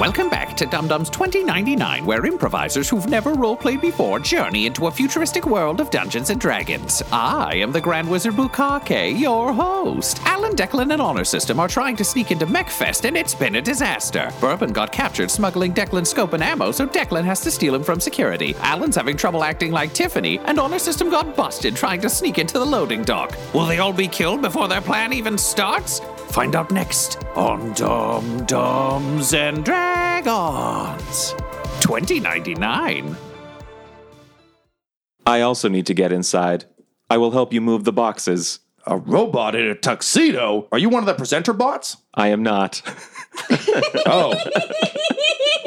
Welcome back to Dum Dums 2099, where improvisers who've never roleplayed before journey into a futuristic world of Dungeons and Dragons. I am the Grand Wizard Bukake, your host. Alan, Declan, and Honor System are trying to sneak into MechFest, and it's been a disaster. Bourbon got captured smuggling Declan's scope and ammo, so Declan has to steal him from security. Alan's having trouble acting like Tiffany, and Honor System got busted trying to sneak into the loading dock. Will they all be killed before their plan even starts? Find out next on Dum Dums and Dragons 2099. I also need to get inside. I will help you move the boxes. A robot in a tuxedo? Are you one of the presenter bots? I am not. Oh.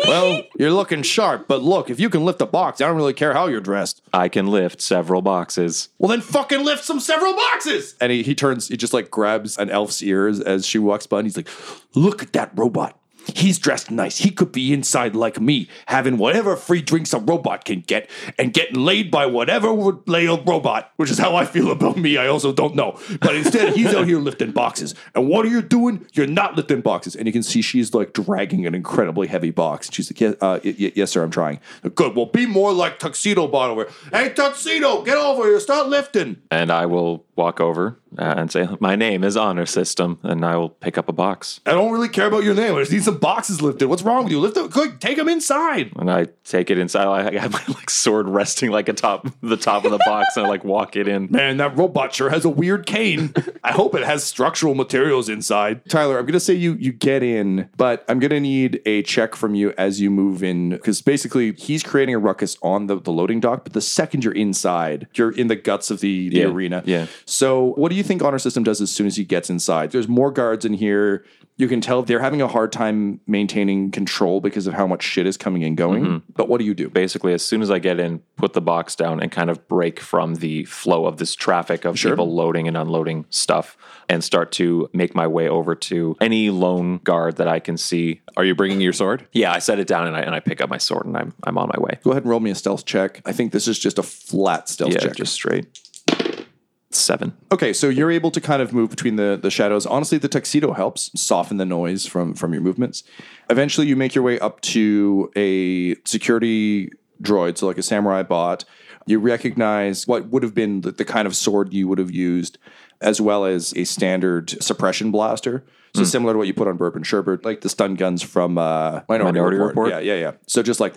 well, you're looking sharp, but look, if you can lift a box, I don't really care how you're dressed. I can lift several boxes. Well, then fucking lift some several boxes! And he, he turns, he just like grabs an elf's ears as she walks by and he's like, Look at that robot. He's dressed nice. He could be inside like me, having whatever free drinks a robot can get and getting laid by whatever would lay a robot, which is how I feel about me. I also don't know. But instead, he's out here lifting boxes. And what are you doing? You're not lifting boxes. And you can see she's like dragging an incredibly heavy box. She's like, yes, uh, y- y- yes sir, I'm trying. Good. Well, be more like Tuxedo Bot. Hey, Tuxedo, get over here. Start lifting. And I will walk over uh, and say, My name is Honor System, and I will pick up a box. I don't really care about your name. I just need some boxes lifted. What's wrong with you? Lift them. Quick, take them inside. And I take it inside. I have my like sword resting like atop the top of the box, and I like walk it in. Man, that robot sure has a weird cane. I hope it has structural materials inside. Tyler, I'm gonna say you you get in, but I'm gonna need a check from you as you move in because basically he's creating a ruckus on the, the loading dock. But the second you're inside, you're in the guts of the, the Yeah, arena. yeah. So what do you think Honor System does as soon as he gets inside? There's more guards in here. You can tell they're having a hard time maintaining control because of how much shit is coming and going. Mm-hmm. But what do you do? Basically, as soon as I get in, put the box down and kind of break from the flow of this traffic of people loading and unloading stuff and start to make my way over to any lone guard that I can see. Are you bringing your sword? Yeah, I set it down and I, and I pick up my sword and I'm, I'm on my way. Go ahead and roll me a stealth check. I think this is just a flat stealth Yeah, check. just straight. Seven. Okay, so you're able to kind of move between the, the shadows. Honestly, the tuxedo helps soften the noise from from your movements. Eventually, you make your way up to a security droid, so like a samurai bot. You recognize what would have been the, the kind of sword you would have used, as well as a standard suppression blaster. So similar to what you put on Bourbon Sherbert, like the stun guns from uh, Minority, Minority Report. Report? Yeah, yeah, yeah. So just like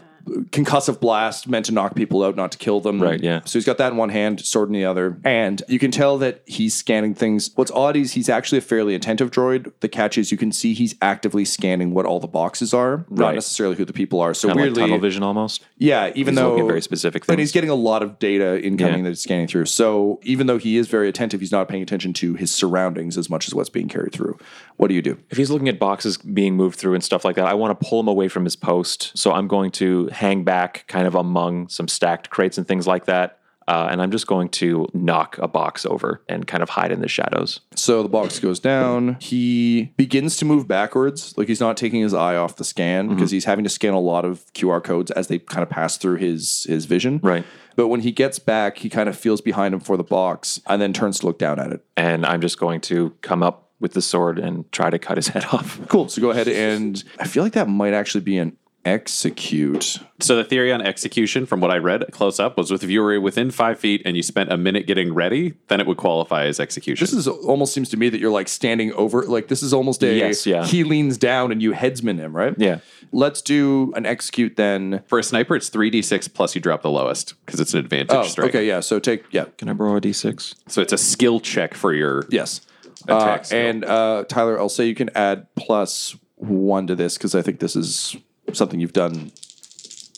concussive blast meant to knock people out, not to kill them. Right, yeah. So he's got that in one hand, sword in the other. And you can tell that he's scanning things. What's odd is he's actually a fairly attentive droid. The catch is you can see he's actively scanning what all the boxes are, not necessarily who the people are. So Kind of like weirdly, tunnel vision almost. yeah, even He's though very specific things. he's getting a lot of data incoming Yeah. that he's scanning through. So even though he is very attentive, he's not paying attention to his surroundings as much as what's being carried through. What do you do? If he's looking at boxes being moved through and stuff like that, I want to pull him away from his post. So I'm going to hang back kind of among some stacked crates and things like that. Uh, and I'm just going to knock a box over and kind of hide in the shadows. So the box goes down. He begins to move backwards, like he's not taking his eye off the scan Mm-hmm. because he's having to scan a lot of QR codes as they kind of pass through his his vision. Right. But when he gets back, he kind of feels behind him for the box and then turns to look down at it. And I'm just going to come up with the sword and try to cut his head off. Cool. So go ahead and I feel like that might actually be an execute. So the theory on execution, from what I read close up, was if you were within five feet and you spent a minute getting ready, then it would qualify as execution. This is almost seems to me that you're like standing over, like this is almost a Yes, yeah. he leans down and you headsman him, right? Yeah. Let's do an execute then. For a sniper, it's three d six plus you drop the lowest because it's an advantage Oh, strike. okay, yeah. So take yeah, Can I borrow a d6? So it's a skill check for your yes. Uh, and uh, Tyler, I'll say you can add plus one to this because I think this is something you've done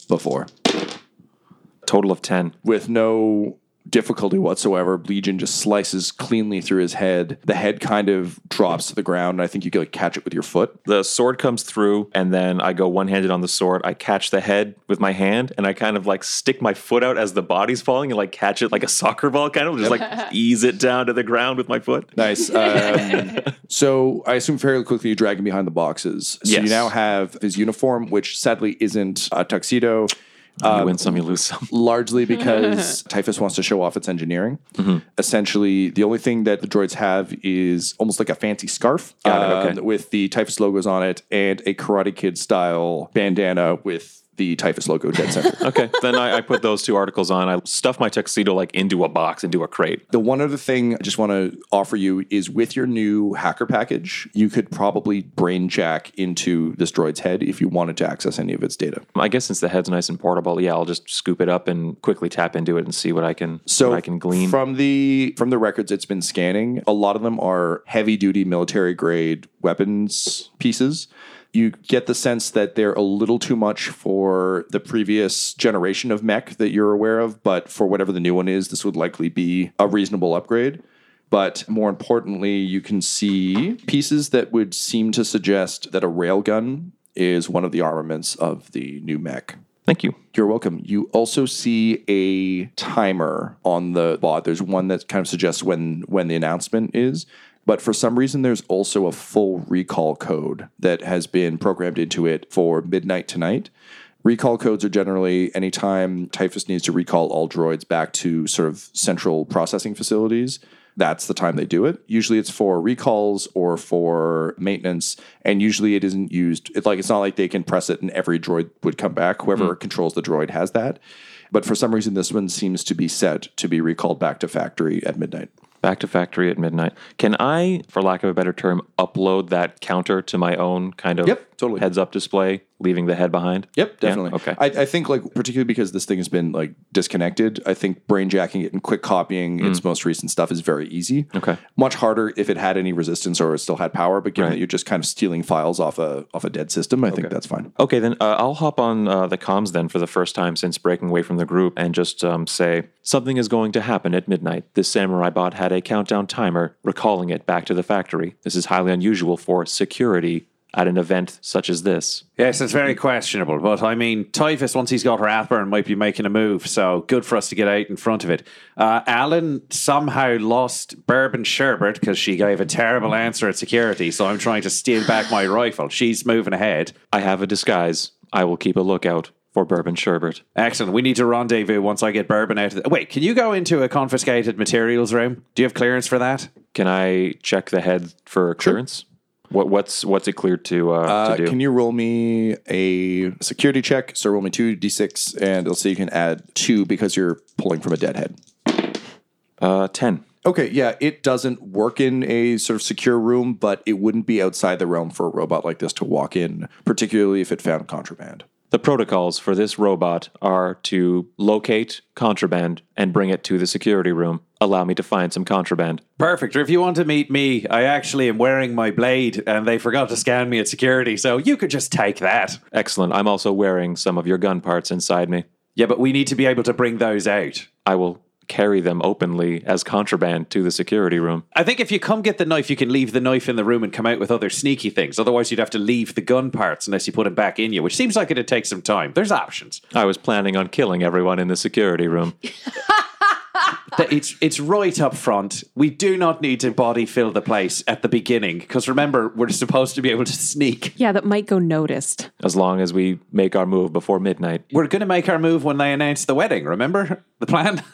before Total of 10. with no difficulty whatsoever. Legion just slices cleanly through his head. The head kind of drops to the ground, and I think you can like catch it with your foot. The sword comes through, and then I go one handed on the sword. I catch the head with my hand, and I kind of like stick my foot out as the body's falling and like catch it like a soccer ball, kind of just like ease it down to the ground with my foot. Nice. Um, so I assume fairly quickly you drag him behind the boxes. So you now have his uniform, which sadly isn't a tuxedo. You win some, you lose some. largely because Typhus wants to show off its engineering. Mm-hmm. Essentially, the only thing that the droids have is almost like a fancy scarf Got it, um, okay. with the Typhus logos on it and a Karate Kid style bandana with the Typhus logo dead center. Okay, then I, I put those two articles on. I stuff my tuxedo like into a box, into a crate. The one other thing I just want to offer you is with your new hacker package, you could probably brain jack into this droid's head if you wanted to access any of its data. I guess since the head's nice and portable, yeah, I'll just scoop it up and quickly tap into it and see what I can So I can glean. from the from the records it's been scanning. A lot of them are heavy duty military grade weapons pieces. You get the sense that they're a little too much for the previous generation of mech that you're aware of, but for whatever the new one is, this would likely be a reasonable upgrade. But more importantly, you can see pieces that would seem to suggest that a railgun is one of the armaments of the new mech. Thank you. You're welcome. You also see a timer on the bot. There's one that kind of suggests when when the announcement is, but for some reason there's also a full recall code that has been programmed into it for midnight tonight. Recall codes are generally anytime Typhus needs to recall all droids back to sort of central processing facilities. That's the time they do it. Usually it's for recalls or for maintenance, and usually it isn't used. It's like it's not like they can press it and every droid would come back. Whoever hmm. controls the droid has that. But for some reason, this one seems to be set to be recalled back to factory at midnight. Back to factory at midnight. Can I, for lack of a better term, upload that counter to my own kind of Yep, totally. heads up display, leaving the head behind? Yep, Yeah? definitely. Okay. I, I think like particularly because this thing has been like disconnected, I think brain jacking it and quick copying its most recent stuff is very easy. Mm. Okay. Much harder if it had any resistance or it still had power, but given Right. that you're just kind of stealing files off a off a dead system, I think that's fine. Okay, then uh, I'll hop on uh, the comms then for the first time since breaking away from the group and just um, say something is going to happen at midnight. This samurai bot had a countdown timer, recalling it back to the factory. This is highly unusual for security at an event such as this. Yes, it's very questionable. But I mean, Typhus, once he's got her Rathburn, might be making a move. So good for us to get out in front of it. Uh, Alan somehow lost Bourbon Sherbert because she gave a terrible answer at security. So I'm trying to steal back my rifle. She's moving ahead. I have a disguise. I will keep a lookout for Bourbon Sherbert. Excellent. We need to rendezvous once I get Bourbon out of the. Wait, can you go into a confiscated materials room? Do you have clearance for that? Can I check the head for clearance? What what's what's it cleared to uh, Uh, to do? can you roll me a security check? So roll me two d6, and it'll say you can add two because you're pulling from a dead head. uh, ten. Okay, yeah, it doesn't work in a sort of secure room, but it wouldn't be outside the realm for a robot like this to walk in, particularly if it found contraband. The protocols for this robot are to locate contraband and bring it to the security room. Allow me to find some contraband. Perfect. Or if you want to meet me, I actually am wearing my blade and they forgot to scan me at security. So you could just take that. Excellent. I'm also wearing some of your gun parts inside me. Yeah, but we need to be able to bring those out. I will carry them openly as contraband to the security room. I think if you come get the knife, you can leave the knife in the room and come out with other sneaky things. Otherwise, you'd have to leave the gun parts unless you put them back in you, which seems like it'd take some time. There's options. I was planning on killing everyone in the security room. It's it's right up front. We do not need to body fill the place at the beginning because remember we're supposed to be able to sneak. Yeah, that might go noticed. as long as we make our move before midnight. We're going to make our move when they announce the wedding. Remember the plan?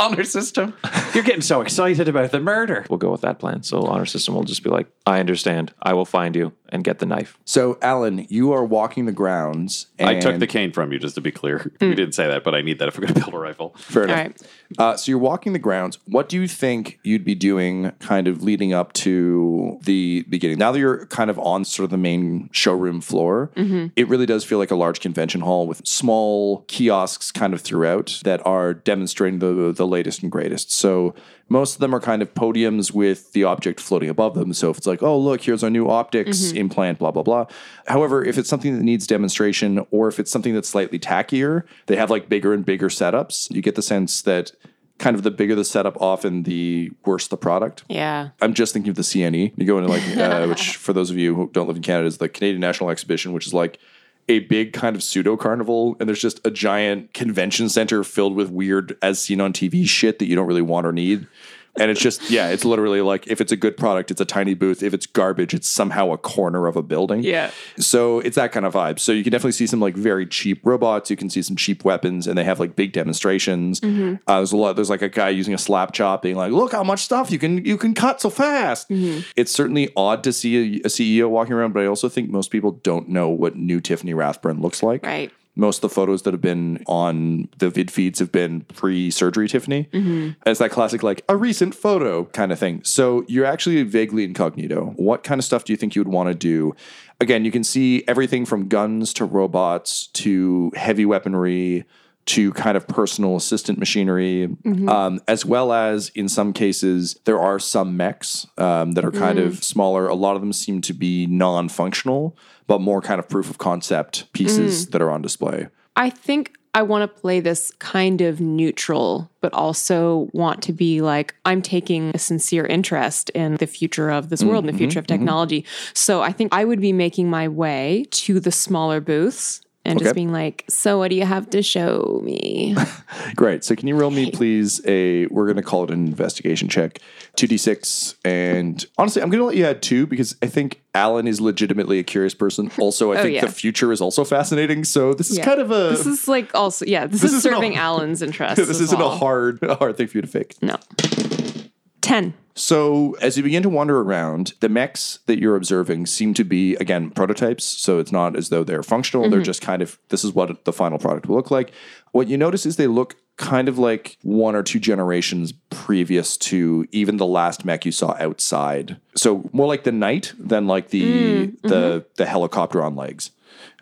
Honor system. You're getting so excited about the murder. We'll go with that plan. So honor system will just be like, I understand. I will find you and get the knife. So, Alan, you are walking the grounds. And I took the cane from you, just to be clear. We didn't say that, but I need that if we're going to build a rifle. Fair enough. All right. Uh, so you're walking the grounds. What do you think you'd be doing kind of leading up to the beginning? Now that you're kind of on sort of the main showroom floor, it really does feel like a large convention hall with small kiosks kind of throughout that are demonstrating the, the latest and greatest. So most of them are kind of podiums with the object floating above them. So if it's like, oh, look, here's our new optics implant, blah, blah, blah. However, if it's something that needs demonstration or if it's something that's slightly tackier, they have like bigger and bigger setups. You get the sense that kind of the bigger the setup, often the worse the product. Yeah. I'm just thinking of the CNE. You go into like, uh, which for those of you who don't live in Canada is the Canadian National Exhibition, which is like a big kind of pseudo carnival, and there's just a giant convention center filled with weird, as seen on TV shit that you don't really want or need. And it's just, yeah, it's literally like if it's a good product, it's a tiny booth. If it's garbage, it's somehow a corner of a building. Yeah. So it's that kind of vibe. So you can definitely see some like very cheap robots. You can see some cheap weapons, and they have like big demonstrations. Uh, there's a lot. There's like a guy using a slap chop, being like, "Look how much stuff you can you can cut so fast." It's certainly odd to see a, a CEO walking around, but I also think most people don't know what new Tiffany Rathburn looks like. Right. Most of the photos that have been on the vid feeds have been pre-surgery Tiffany. It's that classic like a recent photo kind of thing. So you're actually vaguely incognito. What kind of stuff do you think you would want to do? Again, you can see everything from guns to robots to heavy weaponry to kind of personal assistant machinery, um, as well as in some cases, there are some mechs um, that are kind of smaller. A lot of them seem to be non functional, but more kind of proof of concept pieces mm. that are on display. I think I want to play this kind of neutral, but also want to be like, I'm taking a sincere interest in the future of this world and the mm-hmm, future of mm-hmm. technology. So I think I would be making my way to the smaller booths and Okay. just being like, so what do you have to show me? Great. So can you roll me, please, a, we're going to call it an investigation check, 2d6. And honestly, I'm going to let you add two because I think Alan is legitimately a curious person. Also, I oh, think yeah. the future is also fascinating. So this is Yeah. kind of a, this is like also, yeah, this, This is isn't a- serving Alan's interests. this isn't a hard, a hard thing for you to fake. No. 10. So, as you begin to wander around, the mechs that you're observing seem to be, again, prototypes. So, it's not as though they're functional. They're just kind of, this is what the final product will look like. What you notice is they look kind of like one or two generations previous to even the last mech you saw outside. So, more like the Knight than like the, the, the helicopter on legs.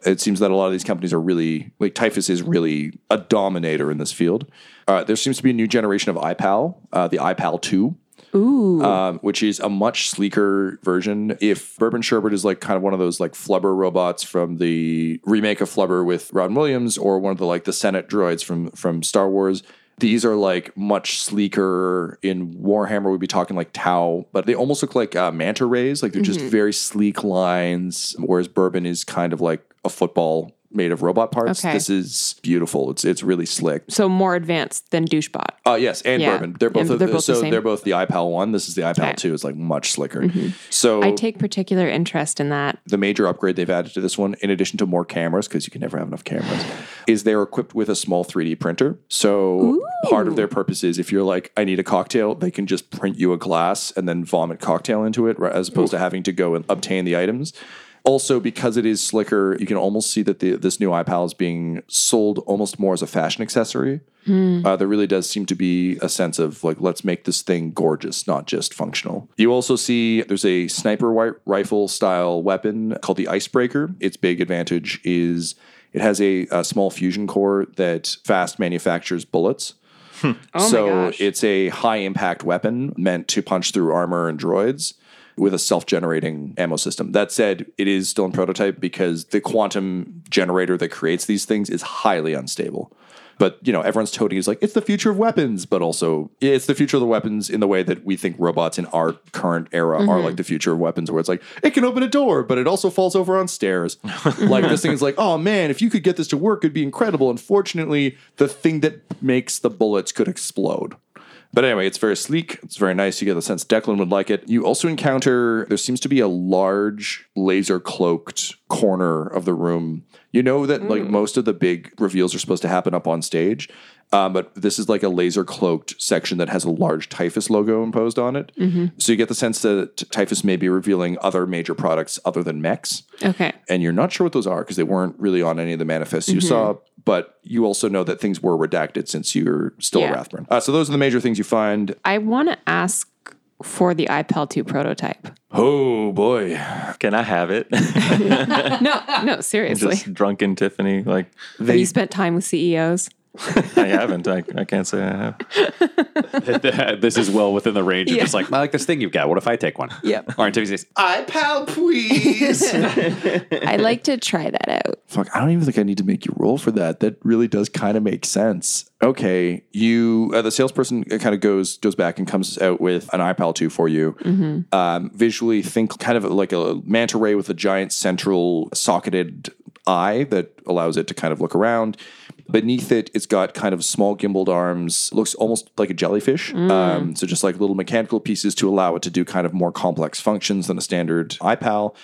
It seems that a lot of these companies are really like Typhus is really a dominator in this field. Uh, there seems to be a new generation of iPal, uh, the iPal 2 um, which is a much sleeker version. If Bourbon Sherbert is like kind of one of those like Flubber robots from the remake of Flubber with Robin Williams, or one of the like the Senate droids from from Star Wars. These are like much sleeker. In Warhammer, we'd be talking like Tau, but they almost look like uh, manta rays. Like they're just very sleek lines. Whereas Bourbon is kind of like a football made of robot parts. Okay. This is beautiful. It's it's really slick. So more advanced than Douchebot. Uh, yes, and Yeah. bourbon. They're both, And they're both the so same? they're both the iPal one. This is the iPal Okay. Mm-hmm. two. It's like much slicker. So I take particular interest in that. the major upgrade they've added to this one, in addition to more cameras, because you can never have enough cameras, is they're equipped with a small 3D printer. So part of their purpose is if you're like, I need a cocktail, they can just print you a glass and then vomit cocktail into it, as opposed to having to go and obtain the items. Also, because it is slicker, you can almost see that the, this new iPal is being sold almost more as a fashion accessory. Uh, there really does seem to be a sense of like, let's make this thing gorgeous, not just functional. You also see there's a sniper rifle style weapon called the Icebreaker. Its big advantage is it has a, a small fusion core that fast manufactures bullets. Oh my so it's a high impact weapon meant to punch through armor and droids with a self generating ammo system. That said, it is still in prototype because the quantum generator that creates these things is highly unstable. But you know, everyone's toting is like it's the future of weapons, but also it's the future of the weapons in the way that we think robots in our current era are mm-hmm. like the future of weapons, where it's like it can open a door, but it also falls over on stairs. like this thing is like, oh man, if you could get this to work, it'd be incredible. Unfortunately, the thing that makes the bullets could explode. But anyway, it's very sleek. It's very nice. You get the sense Declan would like it. You also encounter there seems to be a large laser cloaked corner of the room. You know that like most of the big reveals are supposed to happen up on stage. Um, but this is like a laser cloaked section that has a large Typhus logo imposed on it. So you get the sense that Typhus may be revealing other major products other than mechs Okay. and you're not sure what those are because they weren't really on any of the manifests you saw. But you also know that things were redacted since you're still Yeah. a Rathburn. Uh, so those are the major things you find. I want to ask for the iPal 2 prototype. Oh boy, Can I have it? No, no, seriously. Just drunken Tiffany. Like, Have you spent time with CEOs? I haven't. I, I can't say I have. this is well within the range of Yeah. just like, I like this thing you've got. What if I take one? Yeah. Or Tiffany says, iPal, please. I'd like to try that out. Fuck, I don't even think I need to make you roll for that. That really does kind of make sense. Okay, you uh, the salesperson kind of goes goes back and comes out with an iPal two for you. Um, visually, think kind of like a manta ray with a giant central socketed eye that allows it to kind of look around. Beneath it, it's got kind of small gimbaled arms, looks almost like a jellyfish. Um, so just like little mechanical pieces to allow it to do kind of more complex functions than a standard iPal.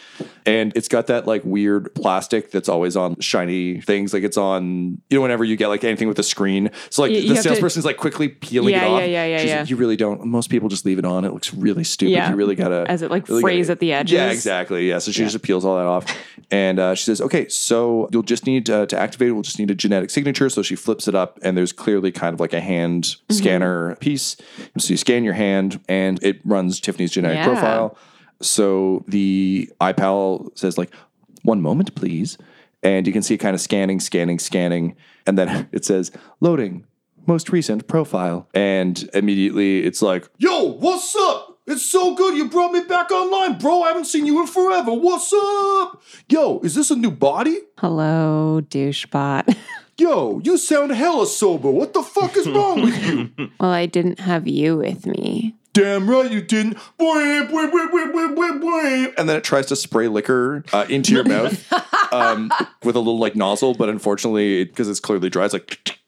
And it's got that like weird plastic that's always on shiny things. Like it's on, you know, whenever you get like anything with a screen. So like You- you the have to- salesperson's like quickly peeling Yeah, it off. yeah, yeah, yeah, She's yeah. like, you really don't. Most people just leave it on. It looks really stupid. Yeah. You really gotta As it, like, really frays gotta- at the edges. Yeah, exactly. Yeah. So she just peels all that off, and uh, she says, "Okay, so you'll just need uh, to activate it. We'll just need a genetic signature." So she flips it up, and there's clearly kind of like a hand Mm-hmm. scanner piece. So you scan your hand, and it runs Tiffany's genetic Yeah. profile. So the iPal says like, "One moment, please," and you can see it kind of scanning, scanning, scanning, and then it says loading most recent profile. And immediately it's like, Yo, what's up? It's so good you brought me back online, bro. I haven't seen you in forever. What's up? Yo, is this a new body? Hello, douchebot. Yo, you sound hella sober. What the fuck is wrong with you? well, I didn't have you with me. Damn right you didn't. And then it tries to spray liquor uh, into your mouth um, with a little like nozzle, but unfortunately, because it's clearly dry, it's like.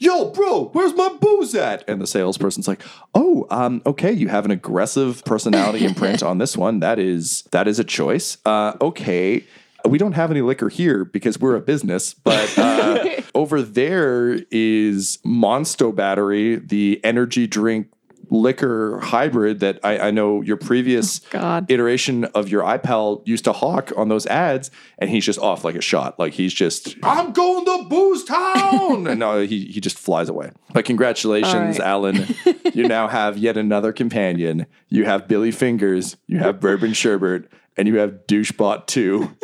Yo, bro, where's my booze at? And the salesperson's like, "Oh, um, okay, you have an aggressive personality imprint on this one. That is that is a choice. Uh, okay." We don't have any liquor here because we're a business, but uh, over there is Monstro Battery, the energy drink liquor hybrid that I, I know your previous God. iteration of your iPal used to hawk on those ads, and he's just off like a shot. Like he's just, I'm going to Booze Town, and no, he he just flies away. But congratulations, All right. Alan! you now have yet another companion. You have Billy Fingers, you have Bourbon Sherbert, and you have Douchebot Two,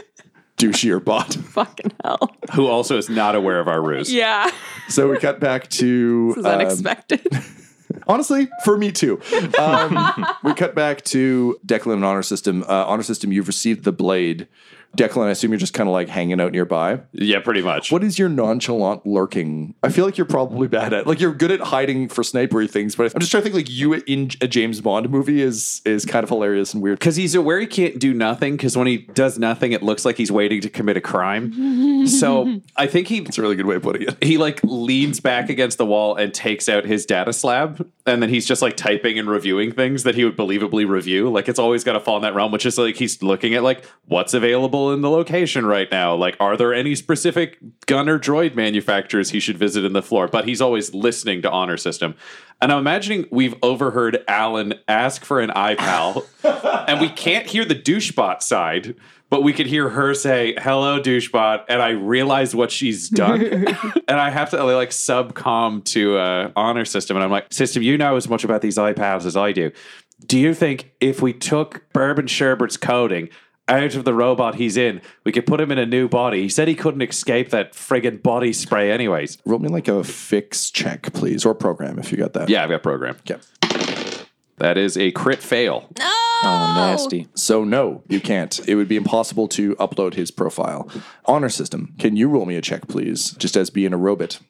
Douchier Bot. Fucking hell. who also is not aware of our ruse. Yeah. So we cut back to This is um, unexpected. Honestly, for me too. Um, we cut back to Declan and Honor System. Uh, Honor System, you've received the blade. Declan, I assume you're just kind of like hanging out nearby. Yeah, pretty much. What is your nonchalant lurking? I feel like you're probably bad at like you're good at hiding for snipery things, but I'm just trying to think like you in a James Bond movie is is kind of hilarious and weird. Because he's aware he can't do nothing. Because when he does nothing, it looks like he's waiting to commit a crime. so I think he It's a really good way of putting it. he like leans back against the wall and takes out his data slab, and then he's just like typing and reviewing things that he would believably review. Like it's always got to fall in that realm, which is like he's looking at like what's available in the location right now. Like, are there any specific gun or droid manufacturers he should visit in the floor? But he's always listening to Honor System. And I'm imagining we've overheard Alan ask for an iPal, and we can't hear the douchebot side, but we could hear her say, Hello, douchebot. And I realize what she's done. and I have to like subcom to uh, Honor System. And I'm like, System, you know as much about these iPals as I do. Do you think if we took Bourbon Sherbert's coding, out of the robot he's in, we could put him in a new body. He said he couldn't escape that friggin' body spray, anyways. Roll me like a fix check, please, or program if you got that. Yeah, I've got program. Okay. That is a crit fail. No. Oh, nasty. So no, you can't. It would be impossible to upload his profile. Honor system, can you roll me a check, please? Just as being a robot.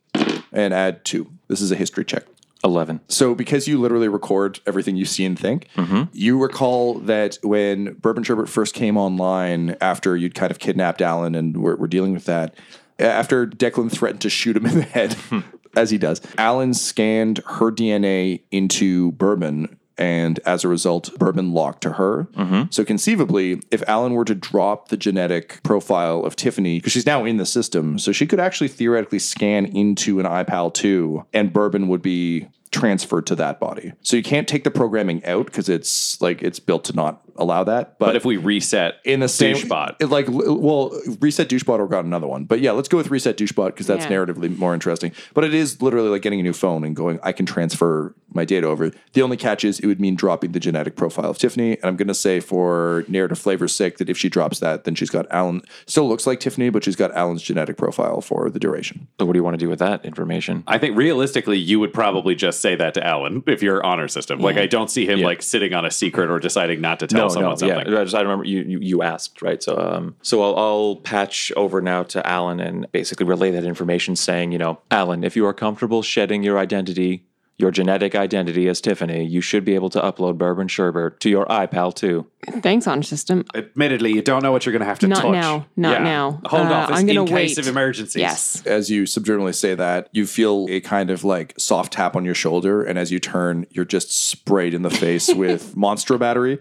And add two. This is a history check. 11. So, because you literally record everything you see and think, mm-hmm. you recall that when Bourbon Sherbert first came online, after you'd kind of kidnapped Alan and we're, we're dealing with that, after Declan threatened to shoot him in the head, as he does, Alan scanned her DNA into Bourbon. And as a result, Bourbon locked to her. Mm-hmm. So conceivably, if Alan were to drop the genetic profile of Tiffany, because she's now in the system, so she could actually theoretically scan into an iPal 2, and Bourbon would be transferred to that body. So you can't take the programming out because it's like it's built to not allow that. But if we reset in the same douchebot, it, like well reset douchebot or got another one but yeah let's go with reset douchebot because that's Yeah. narratively more interesting but it is literally like getting a new phone and going i can transfer my data over the only catch is it would mean dropping the genetic profile of tiffany and i'm going to say for narrative flavor's sake that if she drops that then she's got alan still looks like tiffany but she's got alan's genetic profile for the duration So what do you want to do with that information? I think realistically, you would probably just say that to Alan if you're honor system. Like, I don't see him like sitting on a secret or deciding not to tell someone something. Yeah, I just I remember you, you you asked right. So um, so I'll, I'll patch over now to Alan and basically relay that information, saying, you know, Alan, if you are comfortable shedding your identity, your genetic identity as Tiffany, you should be able to upload Bourbon Sherbert to your iPal too. Thanks, Honor System. Admittedly, you don't know what you're going to have to Not touch. now. Not Yeah. now. Hold Uh, off. It's I'm gonna in case wait. of emergencies. Yes. as you subliminally say that, you feel a kind of like soft tap on your shoulder, and as you turn, you're just sprayed in the face with Monstro battery.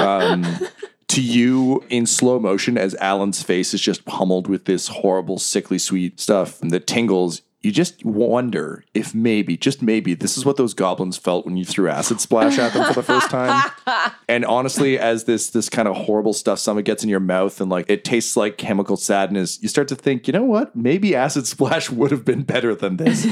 Um, to you, in slow motion, as Alan's face is just pummeled with this horrible, sickly sweet stuff that tingles. You just wonder if maybe, just maybe, this is what those goblins felt when you threw acid splash at them for the first time. And honestly, as this this kind of horrible stuff some gets in your mouth and like it tastes like chemical sadness, you start to think, you know what? Maybe acid splash would have been better than this.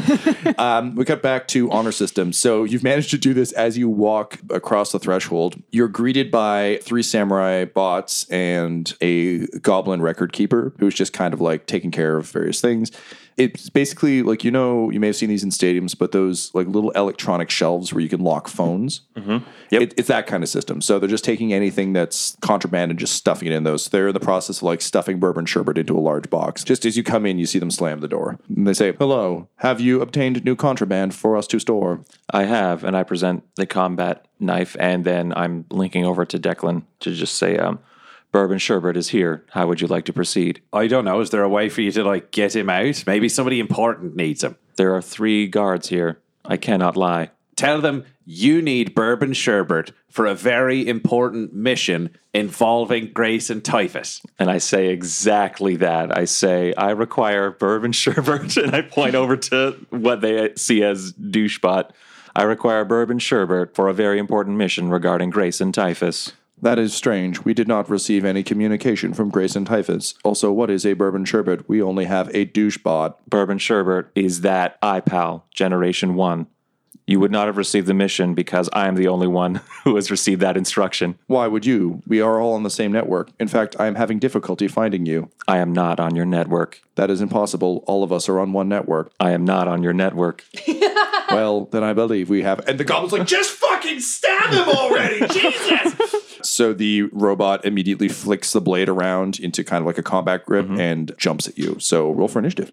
um, we cut back to honor system. So you've managed to do this as you walk across the threshold. You're greeted by three samurai bots and a goblin record keeper who's just kind of like taking care of various things. It's basically like you know you may have seen these in stadiums, but those like little electronic shelves where you can lock phones. It, it's that kind of system. So they're just taking anything that's contraband and just stuffing it in those. They're in the process of like stuffing bourbon sherbet into a large box. Just as you come in, you see them slam the door. And they say, "Hello, have you obtained new contraband for us to store?" I have, and I present the combat knife, and then I'm linking over to Declan to just say, um, Bourbon Sherbert is here. How would you like to proceed? I don't know. Is there a way for you to like get him out? Maybe somebody important needs him. There are three guards here. I cannot lie. Tell them you need bourbon sherbet for a very important mission involving Grace and Typhus. And I say exactly that. I say, I require bourbon sherbet, and I point over to what they see as douchebot. I require bourbon sherbet for a very important mission regarding Grace and Typhus. That is strange. We did not receive any communication from Grace and Typhus. Also, what is a bourbon sherbet? We only have a douche bot. Bourbon sherbet is that iPal Generation 1. You would not have received the mission because I am the only one who has received that instruction. Why would you? We are all on the same network. In fact, I am having difficulty finding you. I am not on your network. That is impossible. All of us are on one network. I am not on your network. well, then I believe we have. And the goblin's like, just fucking stab him already, Jesus! So the robot immediately flicks the blade around into kind of like a combat grip mm-hmm. and jumps at you. So roll for initiative.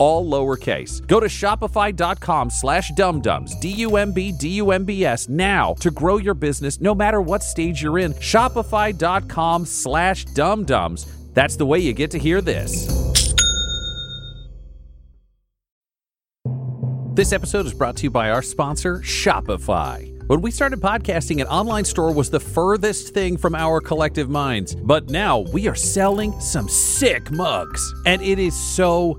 all lowercase. Go to shopify.com slash dumbdumbs, D-U-M-B, D-U-M-B-S now to grow your business no matter what stage you're in. Shopify.com slash dumbdumbs. That's the way you get to hear this. This episode is brought to you by our sponsor, Shopify. When we started podcasting, an online store was the furthest thing from our collective minds. But now we are selling some sick mugs. And it is so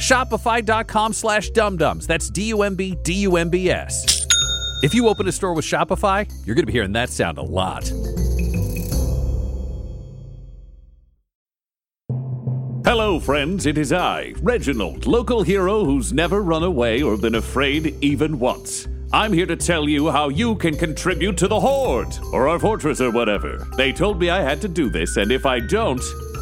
Shopify.com slash dumbdumbs. That's D-U-M-B, D-U-M-B-S. If you open a store with Shopify, you're going to be hearing that sound a lot. Hello, friends. It is I, Reginald, local hero who's never run away or been afraid even once. I'm here to tell you how you can contribute to the Horde, or our fortress, or whatever. They told me I had to do this, and if I don't,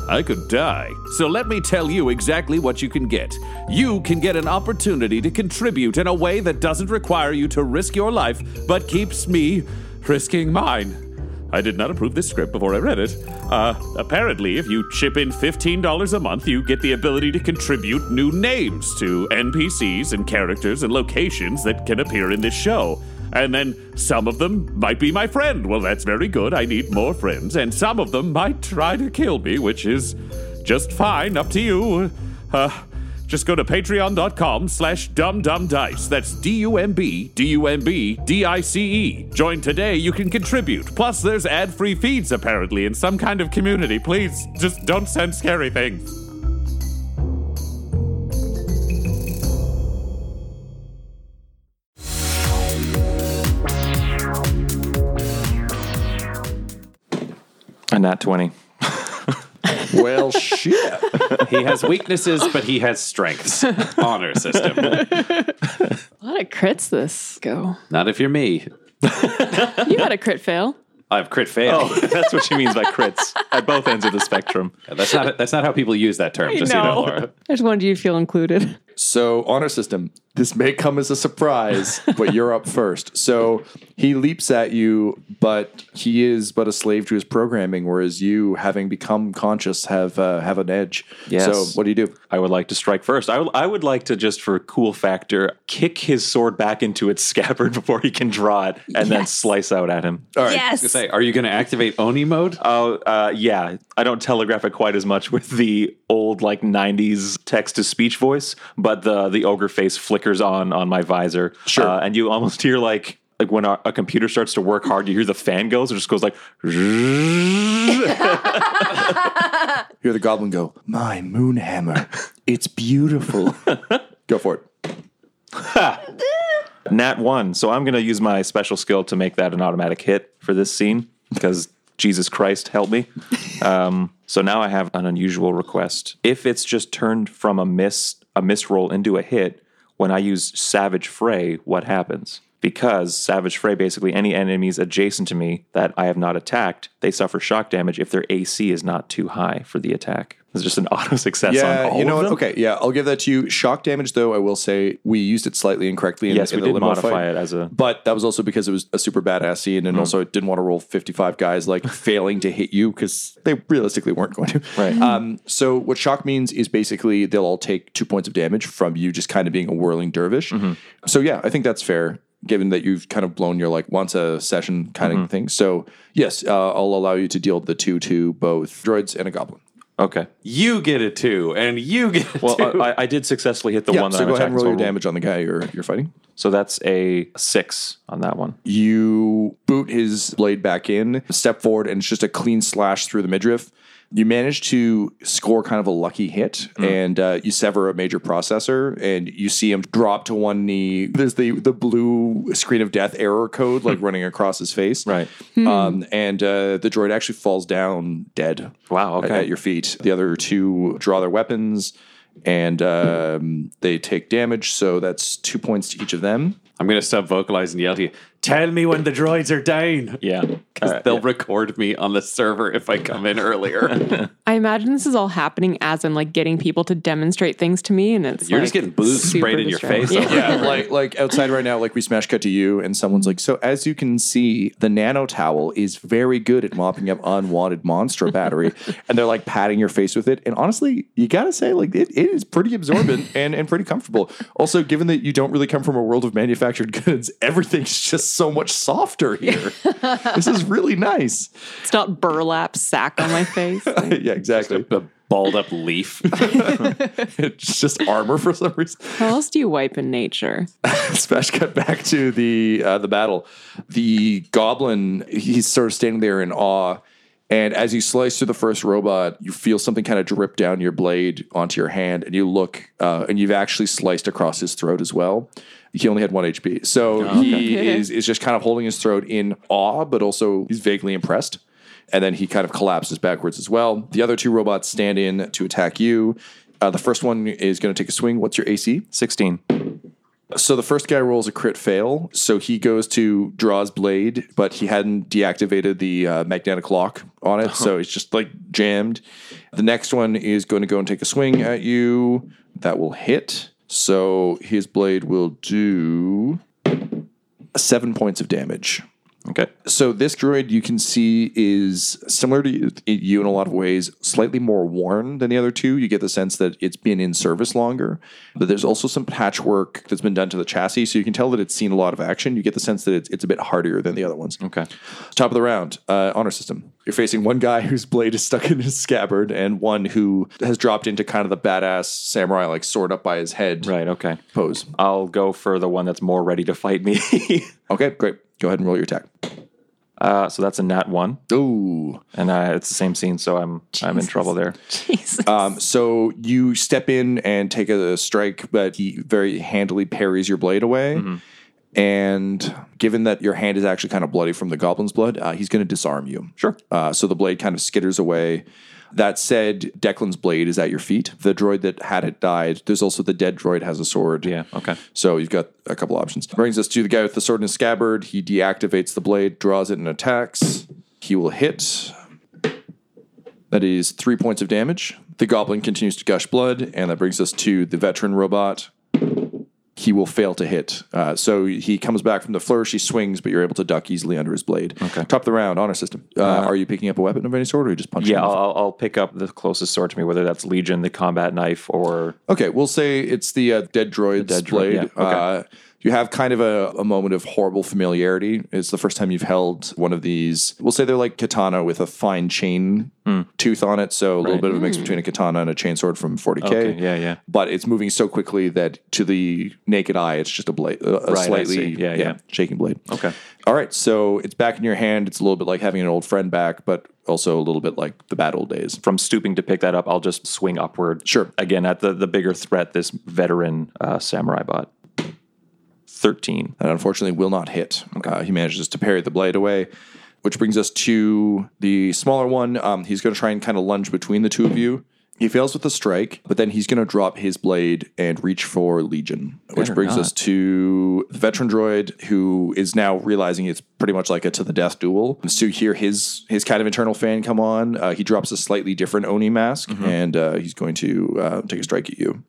I could die. So let me tell you exactly what you can get. You can get an opportunity to contribute in a way that doesn't require you to risk your life, but keeps me risking mine. I did not approve this script before I read it. Uh, apparently, if you chip in $15 a month, you get the ability to contribute new names to NPCs and characters and locations that can appear in this show. And then some of them might be my friend. Well, that's very good. I need more friends. And some of them might try to kill me, which is just fine. Up to you. Uh, just go to patreon.com slash dumbdumbdice. That's D-U-M-B, D-U-M-B, D-I-C-E. Join today, you can contribute. Plus, there's ad-free feeds, apparently, in some kind of community. Please, just don't send scary things. A nat 20. Well, shit. He has weaknesses, but he has strengths. Honor system. A lot of crits this go. Not if you're me. You had a crit fail. I have crit fail. Oh, that's what she means by crits at both ends of the spectrum. That's not that's not how people use that term. Just so you know, Laura. I just wanted you to feel included. So, honor system, this may come as a surprise, but you're up first. So, he leaps at you, but he is but a slave to his programming, whereas you, having become conscious, have uh, have an edge. Yes. So, what do you do? I would like to strike first. I would- I would like to just for cool factor kick his sword back into its scabbard before he can draw it, and then slice out at him. All right. Yes. Say, are you going to activate Oni mode? Oh, uh, yeah. I don't telegraph it quite as much with the old like '90s text to speech voice, but the the ogre face flickers on on my visor. Sure. uh, and you almost hear like. Like when a, a computer starts to work hard, you hear the fan goes. It just goes like, Hear the goblin go, My moon hammer. It's beautiful. go for it. Nat one. So I'm going to use my special skill to make that an automatic hit for this scene because Jesus Christ help me. Um, so now I have an unusual request. If it's just turned from a miss a miss roll into a hit, when I use Savage Fray, what happens? Because Savage Fray, basically any enemies adjacent to me that I have not attacked, they suffer shock damage if their AC is not too high for the attack. It's just an auto success on Yeah, all you know of what? them? Okay, yeah, I'll give that to you. Shock damage, though, I will say we used it slightly incorrectly. In, Yes, in we the did modify fight, it as a- But that was also because it was a super badass scene, and also I didn't want to roll fifty-five guys like failing to hit you because they realistically weren't going to. Right. Um, so what shock means is basically they'll all take two points of damage from you just kind of being a whirling dervish. So yeah, I think that's fair. Given that you've kind of blown your like once a session kind of thing, so yes, uh, I'll allow you to deal the two to both droids and a goblin. Okay. You get it too, and you get it Well, too. I, I did successfully hit the Yeah, one that so I'm go ahead and roll attacking, your so- damage on the guy you're you're fighting. So that's a six on that one. You boot his blade back in, step forward, and it's just a clean slash through the midriff. You manage to score kind of a lucky hit, and uh, you sever a major processor, and you see him drop to one knee. There's the the blue screen of death error code like running across his face, Right. Um, and uh, the droid actually falls down dead. Wow, at- okay. At your feet. The other two draw their weapons, and um, they take damage. So that's two points to each of them. I'm going to stop vocalizing and yell to you. Tell me when the droids are down. Yeah. Because Uh, they'll yeah. record me on the server if I come in earlier. I imagine this is all happening as I'm like getting people to demonstrate things to me, and it's You're like, just getting booze super sprayed in your face. Yeah. yeah, like like outside right now, like we smash cut to you, and someone's like, "So as you can see, the nano towel is very good at mopping up unwanted monster battery," and they're like patting your face with it. And honestly, you gotta say, like it, it is pretty absorbent and and pretty comfortable. Also, given that you don't really come from a world of manufactured goods, everything's just so much softer here. this is really nice. It's not burlap sack on my face. Like, yeah, exactly. a balled up leaf. it's just armor for some reason. how else do you wipe in nature? Smash cut back to the uh, the battle. The goblin, he's sort of standing there in awe. And as you slice through the first robot, you feel something kind of drip down your blade onto your hand, and you look, uh, and you've actually sliced across his throat as well. He only had one HP, so he is is just kind of holding his throat in awe, but also he's vaguely impressed. And then he kind of collapses backwards as well. The other two robots stand in to attack you. Uh, the first one is going to take a swing. What's your AC? 16. So the first guy rolls a crit fail. So he goes to draw his blade, but he hadn't deactivated the uh, magnetic lock on it. So it's just like jammed. The next one is going to go and take a swing at you. That will hit. So his blade will do seven points of damage. Okay. So this droid you can see is similar to you- in a lot of ways, slightly more worn than the other two. You get the sense that it's been in service longer, but there's also some patchwork that's been done to the chassis, so you can tell that it's seen a lot of action. You get the sense that it's, it's a bit hardier than the other ones. Okay. Top of the round, uh, honor system. You're facing one guy whose blade is stuck in his scabbard, and one who has dropped into kind of the badass samurai, like sword up by his head Right. Okay. pose. I'll go for the one that's more ready to fight me. Okay, great. Go ahead and roll your attack. uh, so that's a nat one, Ooh. and uh, it's the same scene, so I'm I'm in trouble there. Jesus. Um, so you step in and take a strike, but he very handily parries your blade away. And given that your hand is actually kind of bloody from the goblin's blood, uh, he's going to disarm you. Sure. Uh, so the blade kind of skitters away. That said, Declan's blade is at your feet. The droid that had it died. There's also the dead droid has a sword. Yeah. Okay. So you've got a couple options. Brings us to the guy with the sword in his scabbard. He deactivates the blade, draws it, and attacks. He will hit. That is three points of damage. The goblin continues to gush blood, and that brings us to the veteran robot. He will fail to hit. Uh, so he comes back from the flourish, he swings, but you're able to duck easily under his blade. Okay. Top of the round, honor system. Uh, are you picking up a weapon of any sort, or are you just punching? Yeah. I'll, I'll- pick up the closest sword to me, whether that's Legion, the combat knife, or Okay, we'll say it's the uh, dead droid's dead droid, blade. yeah, okay. You have kind of a, a moment of horrible familiarity. It's the first time you've held one of these. We'll say they're like katana with a fine chain Hmm. tooth on it. So a little bit of a mix between a katana and a chainsword from 40K. Okay, yeah, yeah. But it's moving so quickly that to the naked eye, it's just a blade, a, a Right, slightly see. Yeah, yeah. shaking blade. Okay. All right, so it's back in your hand. It's a little bit like having an old friend back, but also a little bit like the bad old days. from stooping to pick that up, I'll just swing upward. Sure. Again, at the the bigger threat, this veteran uh, samurai bot. Thirteen. that unfortunately will not hit. Uh, he manages to parry the blade away, which brings us to the smaller one. Um, he's going to try and kind of lunge between the two of you. He fails with the strike, but then he's going to drop his blade and reach for Legion, which Better brings not. us to the veteran droid who is now realizing it's pretty much like a to the death duel. So you hear his his kind of internal fan come on. Uh, he drops a slightly different Oni mask, Mm-hmm. and uh, he's going to uh, take a strike at you.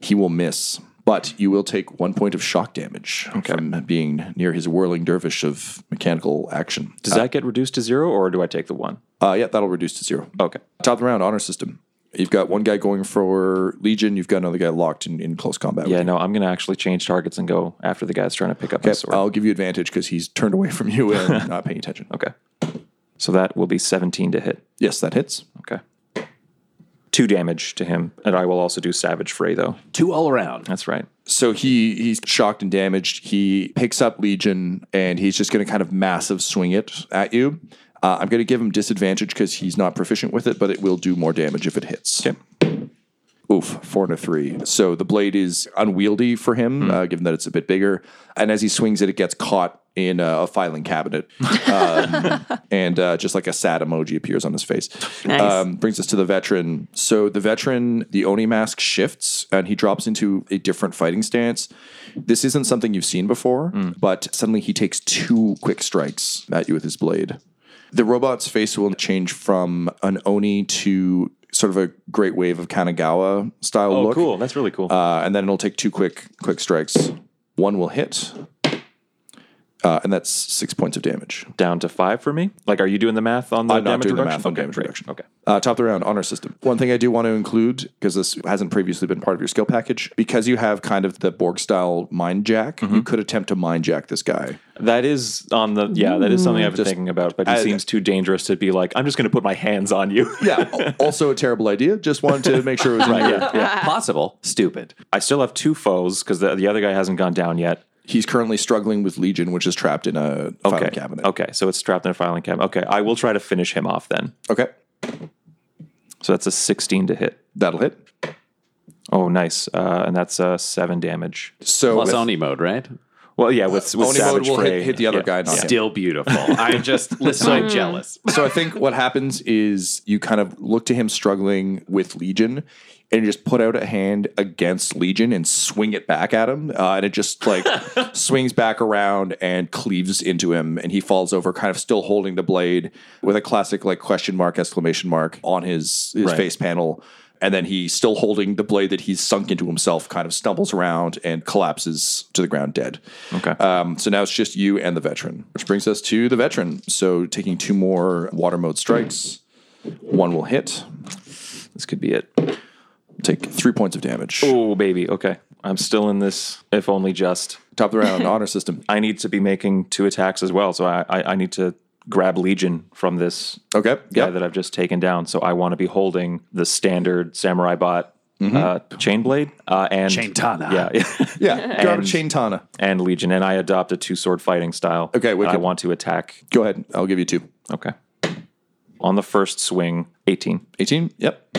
He will miss. But you will take one point of shock damage from being near his whirling dervish of mechanical action. Does that get reduced to zero, or do I take the one? Uh, yeah, that'll reduce to zero. Okay. Top of the round, honor system. You've got one guy going for Legion. You've got another guy locked in, in close combat. Yeah, no, I'm going to actually change targets and go after the guy's trying to pick up Okay, sword. I'll give you advantage because he's turned away from you and not paying attention. okay. So that will be 17 to hit. Yes, that hits. Okay. Two damage to him, and I will also do Savage Fray, though. Two all around. That's right. So he he's shocked and damaged. He picks up Legion and he's just going to kind of massive swing it at you. Uh, I'm going to give him disadvantage because he's not proficient with it, but it will do more damage if it hits. Okay. Oof, four and a three. So the blade is unwieldy for him, uh, given that it's a bit bigger. And as he swings it, it gets caught in a, a filing cabinet. Um, and uh, just like a sad emoji appears on his face. Nice. Um, brings us to the veteran. So the veteran, the Oni mask shifts and he drops into a different fighting stance. This isn't something you've seen before, but suddenly he takes two quick strikes at you with his blade. The robot's face will change from an Oni to sort of a great wave of Kanagawa style Oh, look. cool. That's really cool. Uh, and then it'll take two quick quick strikes. One will hit, uh, and that's six points of damage. Down to five for me? Like, are you doing the math on the I'm not damage doing the math on okay, damage great. reduction. Okay. Uh, top of the round, honor system. One thing I do want to include, because this hasn't previously been part of your skill package, because you have kind of the Borg style mind jack, Mm-hmm. you could attempt to mind jack this guy. That is on the, yeah, that is something I've been Just- thinking about, but he I- seems too dangerous to be like, I'm just going to put my hands on you. Yeah, also a terrible idea. Just wanted to make sure it was your- yeah, yeah. Possible. Stupid. I still have two foes because the, the other guy hasn't gone down yet. He's currently struggling with Legion, which is trapped in a filing Okay. cabinet. Okay. So it's trapped in a filing cabinet. Okay. I will try to finish him off then. Okay, So that's a 16 to hit. that'll hit. Oh, nice. Uh, and that's uh, seven damage. So Plus with- Oni mode, right? Well, yeah, with, with Oni mode Savage will hit- hit the other yeah, guy, not yeah. him. Still beautiful. I just listen. I'm jealous. So I think what happens is you kind of look to him struggling with Legion and just put out a hand against Legion and swing it back at him. Uh, and it just like swings back around and cleaves into him. And he falls over, kind of still holding the blade with a classic like question mark, exclamation mark on his, his Right. face panel. And then he's still holding the blade that he's sunk into himself, kind of stumbles around and collapses to the ground dead. Okay. Um, so now it's just you and the veteran, which brings us to the veteran. So taking two more water mode strikes, one will hit, this could be it. Take three points of damage. Oh, baby. Okay. I'm still in this, if only just. Top of the round, honor system. I need to be making two attacks as well. So I, I, I need to grab Legion from this Okay, guy yeah. that I've just taken down. So I want to be holding the standard Samurai Bot uh, chain blade uh, and Chaintana. Yeah, Yeah, yeah. grab a And- chain tana. and Legion. And I adopt a two sword fighting style. Okay, And I want to attack. Go ahead, I'll give you two. Okay. On the first swing, 18. 18? Yep.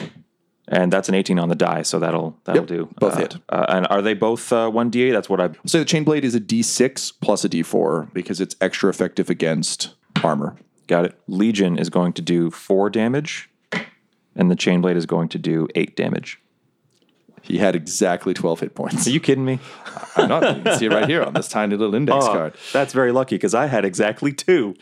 And that's an 18 on the die, so that'll that'll Yep, do. both Uh, hit. Uh, and are they both uh, 1d8? That's what I. So the chain blade is a d6 plus a d4 because it's extra effective against armor. Got it. Legion is going to do four damage, and the chain blade is going to do eight damage. He had exactly 12 hit points. Are you kidding me? I'm not. You can see it right here on this tiny little index Oh, card. that's very lucky because I had exactly two.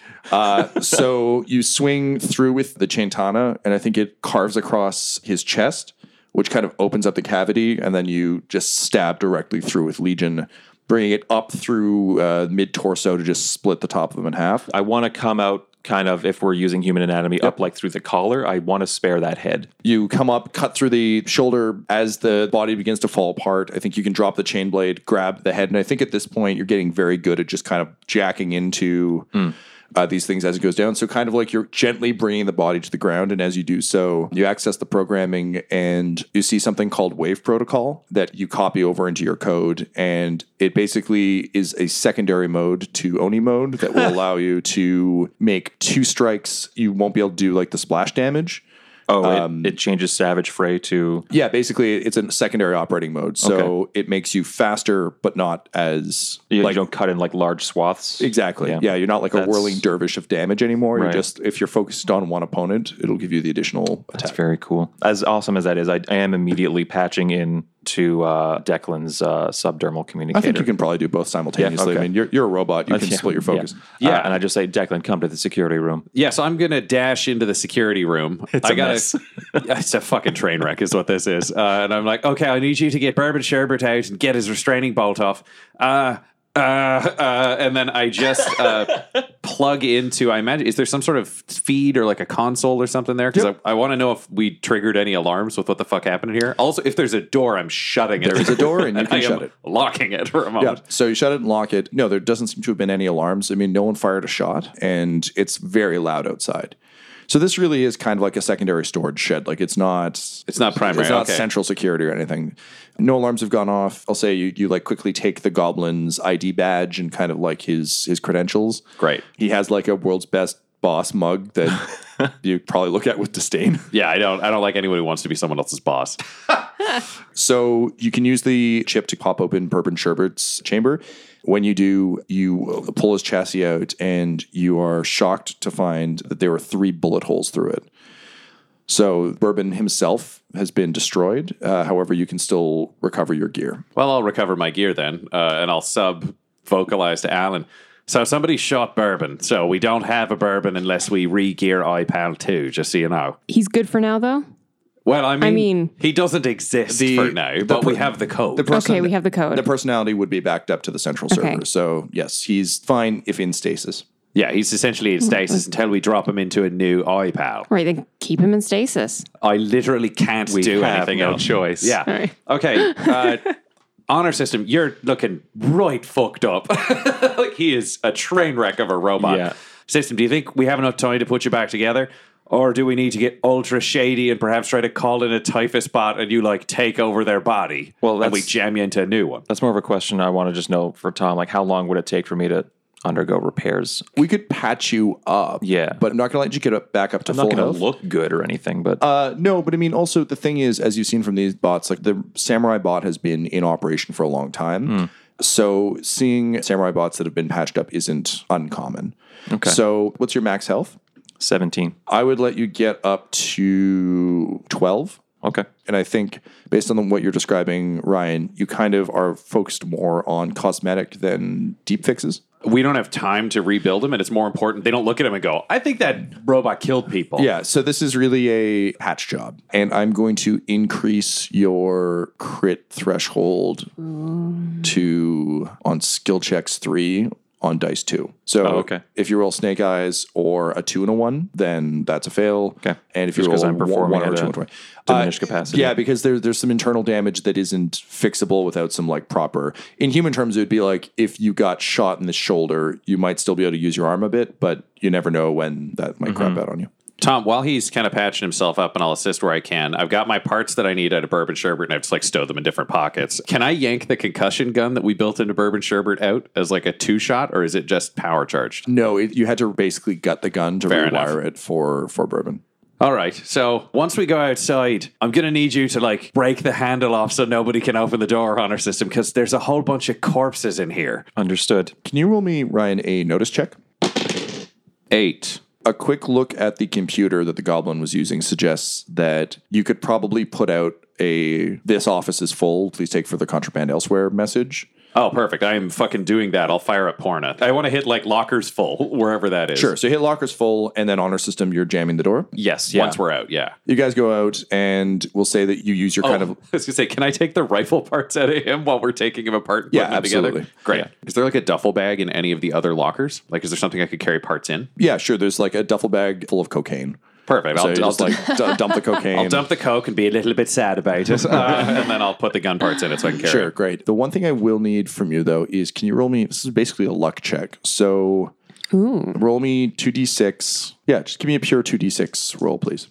so you swing through with the chantana, and I think it carves across his chest, which kind of opens up the cavity, and then you just stab directly through with Legion, bringing it up through uh, mid torso to just split the top of him in half. I want to come out kind of if we're using human anatomy up like through the collar. I want to spare that head. You come up, cut through the shoulder as the body begins to fall apart. I think you can drop the chain blade, grab the head, and I think at this point you're getting very good at just kind of jacking into. Hmm. Uh, these things as it goes down. So, kind of like you're gently bringing the body to the ground. And as you do so, you access the programming and you see something called Wave Protocol that you copy over into your code. And it basically is a secondary mode to Oni mode that will allow you to make two strikes. You won't be able to do like the splash damage Oh, it, um, it changes Savage Fray to. Yeah, basically, it's a secondary operating mode, so it makes you faster, but not as You, like you don't cut in like large swaths. exactly. Yeah. Yeah. you're not like a whirling dervish of damage anymore. You're just if you're focused on one opponent, it'll give you the additional That's attack. very cool. As awesome as that is, I, I am immediately patching in to uh, Declan's uh, subdermal communicator. I think you can probably do both simultaneously. I okay. mean, you're, you're a robot. You can Yeah, split your focus. Yeah, Yeah. Uh, and I just say, Declan, come to the security room. Yeah, so I'm gonna dash into the security room. It's I a gotta, mess. it's a fucking train wreck, is what this is. Uh, and I'm like, okay, I need you to get Bourbon Sherbert out and get his restraining bolt off. Uh, uh, and then I just uh, plug into. I imagine is there some sort of feed or like a console or something there? Because I, I want to know if we triggered any alarms with what the fuck happened here. Also, if there's a door, I'm shutting it. There is a door and you can I am shut it. locking it for a moment. Yeah. So you shut it and lock it. No, there doesn't seem to have been any alarms. I mean, no one fired a shot, and it's very loud outside. So this really is kind of like a secondary storage shed. Like it's not. It's not primary, It's not okay. central security or anything. No alarms have gone off. I'll say you you like quickly take the goblin's ID badge and kind of like his his credentials. Great. He has like a world's best boss mug that you probably look at with disdain. Yeah, I don't. I don't like anyone who wants to be someone else's boss. So you can use the chip to pop open Bourbon Sherbert's chamber. When you do, you pull his chassis out, and you are shocked to find that there were three bullet holes through it. So Bourbon himself has been destroyed. Uh, however, you can still recover your gear. Well, I'll recover my gear then, uh, and I'll sub vocalize to Alan. So somebody shot bourbon, so we don't have a bourbon unless we re-gear iPal 2, just so you know. He's good for now, though. Well, I mean, I mean- he doesn't exist The- for now, the but we have the code. The person- Okay, we have the code. The personality would be backed up to the central Okay. server. So yes, he's fine if in stasis. Yeah, he's essentially in stasis until we drop him into a new iPal. right, then keep him in stasis. I literally can't do have anything no else. choice. Yeah. right. Okay. Uh, honor system, you're looking right fucked up. like he is a train wreck of a robot. Yeah. System, do you think we have enough time to put you back together? Or do we need to get ultra shady and perhaps try to call in a typhus bot and you like take over their body? Well, and we that's- jam you into a new one. That's more of a question I want to just know for Tom. Like, how long would it take for me to undergo repairs? We could patch you up. Yeah. but I'm not going to let you get up, back up to I'm full not going health. to look good or anything, but Uh, no, but I mean, also the thing is, as you've seen from these bots, like the samurai bot has been in operation for a long time. Hmm. So seeing samurai bots that have been patched up isn't uncommon. Okay. So what's your max health? 17. I would let you get up to 12. Okay. And I think based on what you're describing, Ryan, you kind of are focused more on cosmetic than deep fixes. We don't have time to rebuild them, and it's more important. They don't look at him and go, I think that robot killed people. Yeah, so this is really a patch job. And I'm going to increase your crit threshold to on skill checks three on dice two. So Oh, okay. if you roll snake eyes or a two and a one, then that's a fail. Okay. And if Just you roll I'm one- performing one or two a and twenty. diminished capacity. Yeah, because there, there's some internal damage that isn't fixable without some like proper. In human terms, it would be like if you got shot in the shoulder, you might still be able to use your arm a bit, but you never know when that might Mm-hmm. crap out on you. Tom, while he's kind of patching himself up, and I'll assist where I can, I've got my parts that I need out of Bourbon Sherbert, and I've just like stowed them in different pockets. Can I yank the concussion gun that we built into Bourbon Sherbert out as like a two shot, or is it just power charged? No, it, you had to basically gut the gun to Fair rewire enough. it for for bourbon. All right. So once we go outside, I'm going to need you to like break the handle off so nobody can open the door on our system because there's a whole bunch of corpses in here. Understood. Can you roll me, Ryan, a notice check? Eight. A quick look at the computer that the goblin was using suggests that you could probably put out a "This office is full. Please take further contraband elsewhere" message. Oh, perfect. I am fucking doing that. I'll fire up Porna. I want to hit like lockers full, wherever that is. Sure. So you hit locker's full, and then honor system, you're jamming the door. Yes. Yeah. Once we're out, yeah. You guys go out, and we'll say that you use your oh, kind Oh, of I was gonna say, can I take the rifle parts out of him while we're taking him apart? And Yeah, putting them together? absolutely. Great. Is there like a duffel bag in any of the other lockers? Like, is there something I could carry parts in? yeah, sure. There's like a duffel bag full of cocaine. Perfect. So I'll, I'll just like d- dump the cocaine. I'll dump the coke and be a little bit sad about it, uh, and then I'll put the gun parts in it so I can carry Sure, it. great. The one thing I will need from you though is can you roll me? This is basically a luck check. So roll me two d six. Yeah, just give me a pure two d six roll, please.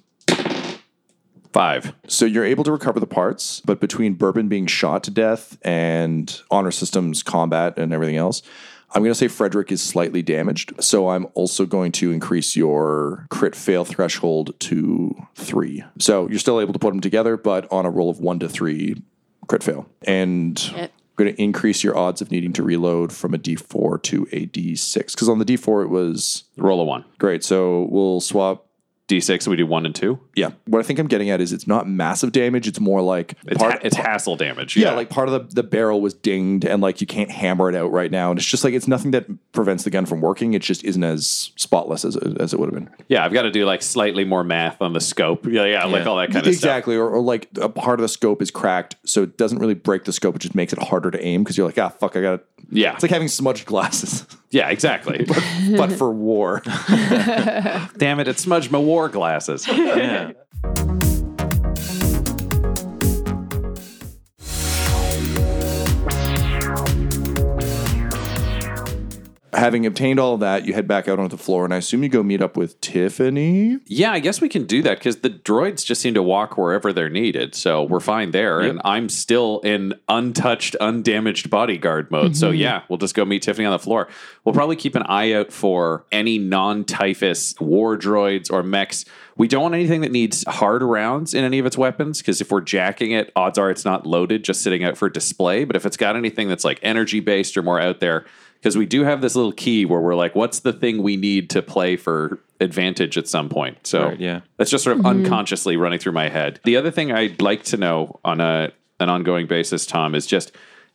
Five. So you're able to recover the parts, but between Bourbon being shot to death and honor systems combat and everything else, I'm going to say Frederick is slightly damaged. So I'm also going to increase your crit fail threshold to three. So you're still able to put them together, but on a roll of one to three, crit fail. And Shit. I'm going to increase your odds of needing to reload from a d4 to a d6. Because on the d4, it was Roll a one. great. So we'll swap. D6, we do one and two. Yeah. What I think I'm getting at is it's not massive damage. It's more like It's, ha- it's hassle damage. yeah, like part of the, the barrel was dinged and like you can't hammer it out right now. And it's just like it's nothing that prevents the gun from working. It just isn't as spotless as it, as it would have been. yeah, I've got to do like slightly more math on the scope. Yeah, yeah, like all that kind of stuff. exactly. Or, or like a part of the scope is cracked, so it doesn't really break the scope. It just makes it harder to aim because you're like, ah, fuck, I got it. Yeah. It's like having smudged glasses, Yeah, exactly. but for war. Damn it, it smudged my war glasses. Yeah. Having obtained all of that, you head back out onto the floor, and I assume you go meet up with Tiffany. Yeah, I guess we can do that because the droids just seem to walk wherever they're needed. So we're mm. fine there. And I'm still in untouched, undamaged bodyguard mode. So mm-hmm. yeah, we'll just go meet Tiffany on the floor. We'll probably keep an eye out for any non typhus war droids or mechs. We don't want anything that needs hard rounds in any of its weapons because if we're jacking it, odds are it's not loaded, just sitting out for display. But if it's got anything that's like energy based or more out there, because we do have this little key where we're like, what's the thing we need to play for advantage at some point? So Right, yeah. that's just sort of unconsciously running through my head. The other thing I'd like to know on a an ongoing basis, Tom, is just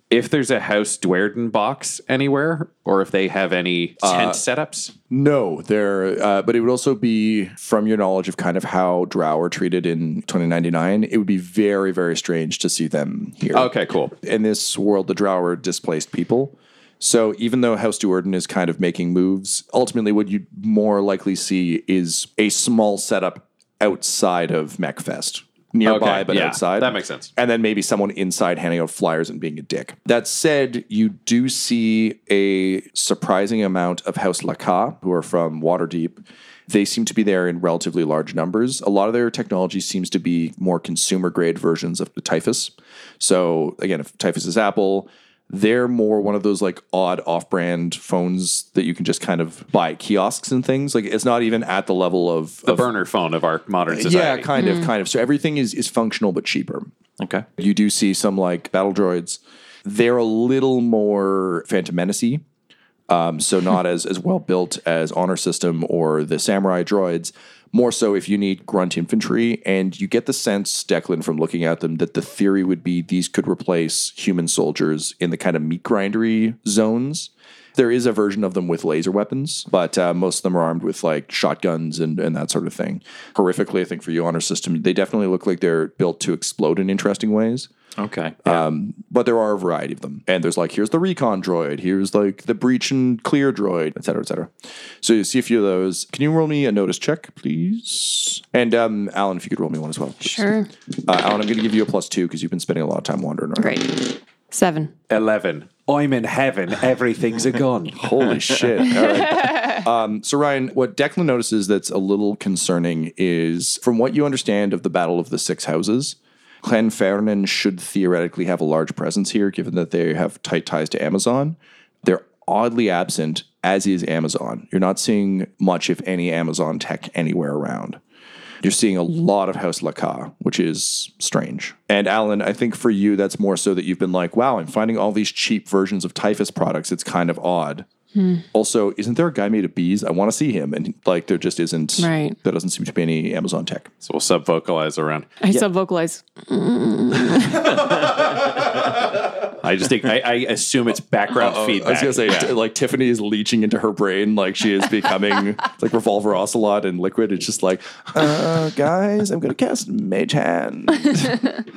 if there's a House Dwerden box anywhere, or if they have any tent setups. No, there, uh, but it would also be from your knowledge of kind of how Drow are treated in 2099. It would be very, very strange to see them here. Okay, cool. in this world, the Drow are displaced people. So even though House Duerden is kind of making moves, ultimately what you more likely see is a small setup outside of MechFest. Nearby, Okay, but yeah, outside. that makes sense. And then maybe someone inside handing out flyers and being a dick. That said, you do see a surprising amount of House Laka, who are from Waterdeep. They seem to be there in relatively large numbers. A lot of their technology seems to be more consumer grade versions of the Typhus. So again, if Typhus is Apple, they're more one of those like odd off-brand phones that you can just kind of buy at kiosks and things. Like it's not even at the level of The of- burner phone of our modern society. yeah, kind of, kind of. So everything is is functional but cheaper. Okay. You do see some like battle droids. They're a little more Phantom Menace, um, so not as as well built as Honor System or the Samurai droids. More so if you need grunt infantry, and you get the sense, Declan, from looking at them, that the theory would be these could replace human soldiers in the kind of meat grindery zones. There is a version of them with laser weapons, but uh, most of them are armed with like shotguns and, and that sort of thing. Horrifically, I think for you honor system, they definitely look like they're built to explode in interesting ways. Okay. Um, but there are a variety of them. And there's like, here's the recon droid, here's like the breach and clear droid, et cetera, et cetera. So you see a few of those. Can you roll me a notice check, please? And um, Alan, if you could roll me one as well. please. Sure. Uh, Alan, I'm going to give you a plus two because you've been spending a lot of time wandering around. Great. Seven. 11. I'm in heaven. Everything's a gun. Holy shit. All right. Um, so, Ryan, what Declan notices that's a little concerning is from what you understand of the Battle of the Six Houses, Clanfernan should theoretically have a large presence here, given that they have tight ties to Amazon. They're oddly absent, as is Amazon. You're not seeing much, if any, Amazon tech anywhere around. You're seeing a lot of House Laka, which is strange. And Alan, I think for you, that's more so that you've been like, wow, I'm finding all these cheap versions of Typhus products. It's kind of odd. Hmm. Also, isn't there a guy made of bees? I want to see him. And like, there just isn't, Right. there doesn't seem to be any Amazon tech. So we'll sub vocalize around. I sub vocalize. I just think, I, I assume it's background feedback. I was going to say, Yeah. t- like, Tiffany is leeching into her brain like she is becoming like Revolver Ocelot and Liquid. It's just like, uh, guys, I'm going to cast Mage Hand.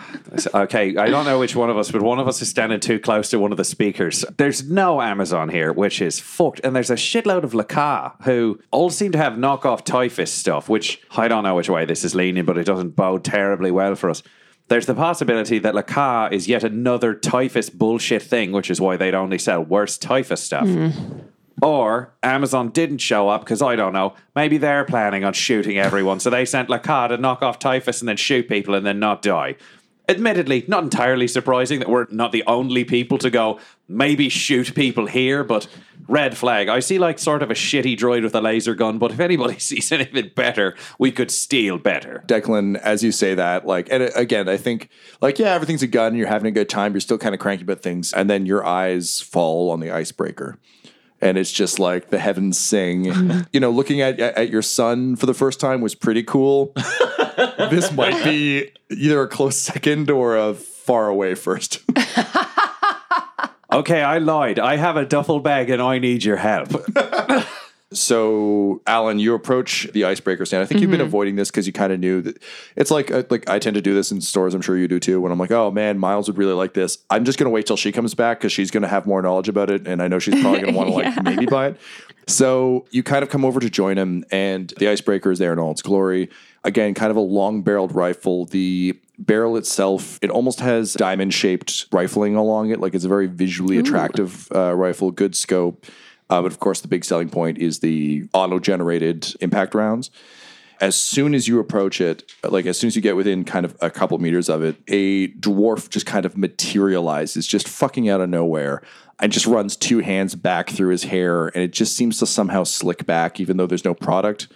Okay, I don't know which one of us, but one of us is standing too close to one of the speakers. There's no Amazon here, which is fucked. And there's a shitload of Laka who all seem to have knockoff typhus stuff, which I don't know which way this is leaning, but it doesn't bode terribly well for us. There's the possibility that Laka is yet another typhus bullshit thing, which is why they'd only sell worse typhus stuff. Hmm. Or Amazon didn't show up because I don't know. Maybe they're planning on shooting everyone. So they sent Laka to knock off typhus and then shoot people and then not die. Admittedly, not entirely surprising that we're not the only people to go, maybe shoot people here, but red flag. I see like sort of a shitty droid with a laser gun, but if anybody sees anything better, we could steal better. Declan, as you say that, like, and uh, again, I think, like, yeah, everything's a gun. You're having a good time. You're still kind of cranky about things, and then your eyes fall on the icebreaker, and it's just like the heavens sing. you know, looking at at your son for the first time was pretty cool. this might be either a close second or a far away first. Okay, I lied. I have a duffel bag and I need your help. So, Alan, you approach the icebreaker stand. I think you've been avoiding this because you kind of knew that it's like uh, like I tend to do this in stores. I'm sure you do too. When I'm like, oh man, Miles would really like this. I'm just gonna wait till she comes back because she's gonna have more knowledge about it, and I know she's probably gonna want to like maybe buy it. So you kind of come over to join him, and the icebreaker is there in all its glory. Again, kind of a long barreled rifle. The barrel itself, it almost has diamond shaped rifling along it. Like it's a very visually attractive uh, rifle, good scope. Uh, but of course, the big selling point is the auto generated impact rounds. As soon as you approach it, like as soon as you get within kind of a couple meters of it, a dwarf just kind of materializes, just fucking out of nowhere, and just runs two hands back through his hair, and it just seems to somehow slick back, even though there's no product.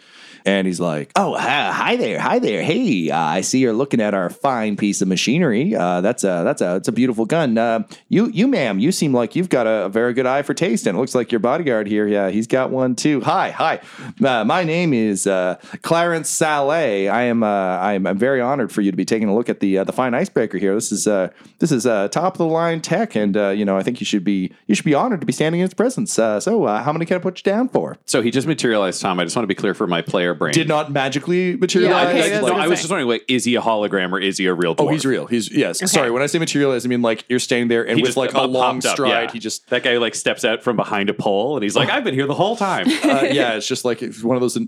And he's like, "Oh, hi, there, hi there. Hey, uh, I see you're looking at our fine piece of machinery. Uh, that's a that's a it's a beautiful gun. Uh, you you ma'am, you seem like you've got a, a very good eye for taste, and it looks like your bodyguard here. Yeah, he's got one too. Hi, hi. Uh, my name is uh, Clarence Saleh. I am uh, I am I'm very honored for you to be taking a look at the the fine icebreaker here. This is this is top of the line tech, and you know I think you should be you should be honored to be standing in its presence. So, how many can I put you down for? so he just materialized, Tom. I just want to be clear for my player brain. Did not magically materialize. okay, Like, that's like, what I was just wondering, like, is he a hologram or is he a real dwarf? Oh, he's real. He's yes. Sorry, when I say materialize, I mean like you're standing there and He with just like a popped long up, stride, yeah. he just that guy like steps out from behind a pole and he's like, I've been here the whole time. uh, yeah, it's just like it's one of those.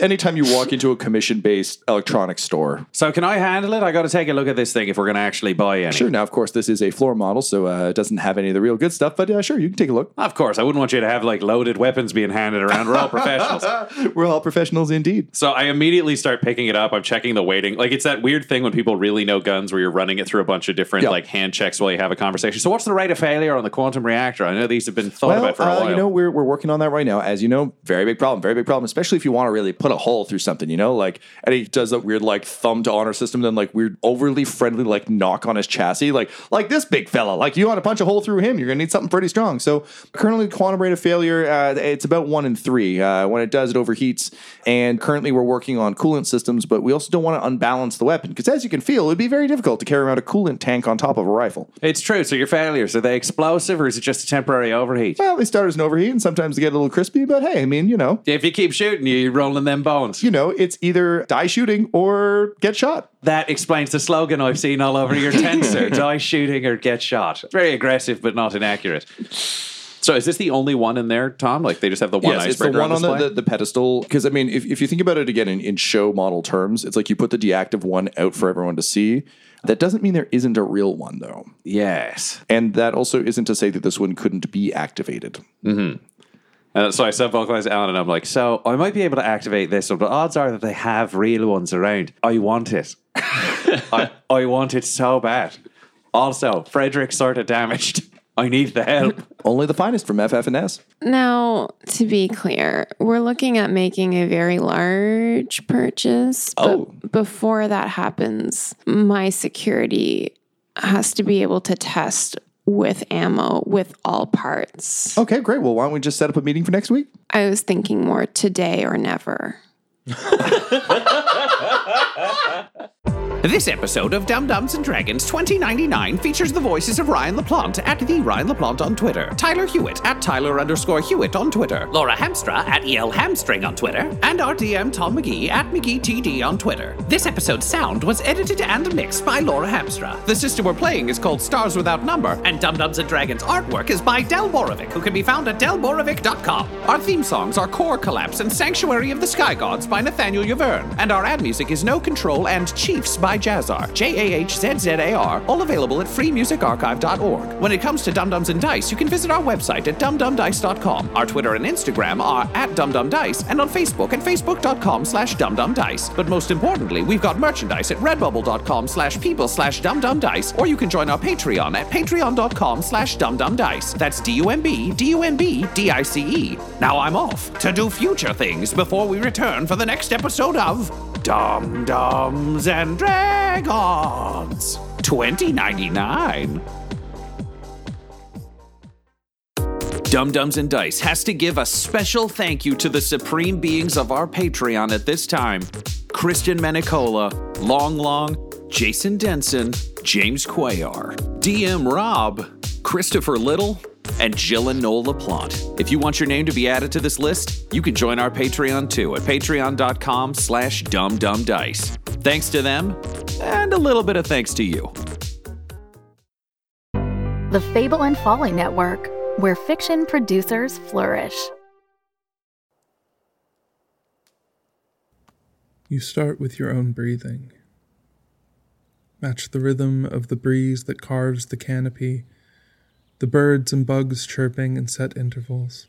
Anytime you walk into a commission-based electronics store, so can I handle it? I got to take a look at this thing if we're going to actually buy any. sure. Now, of course, this is a floor model, so uh, it doesn't have any of the real good stuff. But uh, sure, you can take a look. Of course, I wouldn't want you to have like loaded weapons being handed around. We're all professionals. We're all professionals indeed. So I immediately start picking it up. I'm checking the weighting. Like it's that weird thing when people really know guns where you're running it through a bunch of different Yeah. like hand checks while you have a conversation. So what's the rate of failure on the quantum reactor? I know these have been thought Well, about for a uh, while. you know, we're, we're working on that right now. As you know, very big problem, very big problem, especially if you want to really put a hole through something, you know, like, and he does that weird, like, thumb to honor system, then, like, weird, overly friendly, like, knock on his chassis, like, like this big fella, like, you want to punch a hole through him, you're going to need something pretty strong. So, currently, quantum rate of failure, uh, it's about one in three. Uh, when it does, it overheats. And currently, we're working on coolant systems, but we also don't want to unbalance the weapon, because as you can feel, it would be very difficult to carry around a coolant tank on top of a rifle. it's true. So your failures are they explosive or is it just a temporary overheat? Well, they start as an overheat, and sometimes they get a little crispy, but hey, I mean, you know, If you keep shooting, you're rolling them bones. you know, it's either die shooting or get shot. That explains the slogan I've seen all over your tent, sir. Die shooting or get shot. It's very aggressive, but not inaccurate. So is this the only one in there, Tom? Like they just have the one yes, it's the one on the, the, the pedestal. Because I mean, if, if you think about it again in, in show model terms, it's like you put the deactive one out for everyone to see. That doesn't mean there isn't a real one though, yes. and that also isn't to say that this one couldn't be activated. Uh, so I sub vocalize Alan and I'm like, so I might be able to activate this one, but odds are that they have real ones around. I want it. I, I want it so bad. Also, Frederick's sort of damaged. I need the help. Only the finest from FF&S. Now, to be clear, we're looking at making a very large purchase. But Oh. before that happens, my security has to be able to test with ammo with all parts. Okay, great. Well, why don't we just set up a meeting for next week? I was thinking more today or never. This episode of Dumb Dumbs and Dragons 2099 features the voices of Ryan LaPlante at the Ryan LaPlante on Twitter, Tyler Hewitt at Tyler underscore Hewitt on Twitter, Laura Hamstra at EL Hamstring on Twitter, and our DM Tom McGee at McGeeTD on Twitter. This episode's sound was edited and mixed by Laura Hamstra. The system we're playing is called Stars Without Number, and Dumb Dumbs and Dragons artwork is by Del Borovic, who can be found at delborovic.com. Our theme songs are Core Collapse and Sanctuary of the Sky Gods by Nathaniel Yaverne, and our ad music is No Control and Chiefs by by Jahzzar, J A H Z Z A R, all available at freemusicarchive.org. When it comes to Dumb Dumbs and Dice, you can visit our website at dumbdumbdice.com. Our Twitter and Instagram are at dumbdumbdice, and on Facebook at facebook.com slash dumbdumbdice. But most importantly, we've got merchandise at redbubble.com slash people slash dumbdumbdice, or you can join our Patreon at patreon.com slash dumbdumbdice. That's D-U-M-B, D-U-M-B, D-I-C-E. Now I'm off to do future things before we return for the next episode of Dumb Dumbs and Dragons 2099. Dumb Dumbs and Dice has to give a special thank you to the supreme beings of our Patreon at this time Christian Menicola, Long Long, Jason Denson, James Cuellar, DM Rob, Christopher Little, and Jill and Noel LaPlante. If you want your name to be added to this list, you can join our Patreon too at patreon.com slash dumbdumbdice. Thanks to them, and a little bit of thanks to you. The Fable and Folly Network, where fiction producers flourish. You start with your own breathing. Match the rhythm of the breeze that carves the canopy, the birds and bugs chirping in set intervals.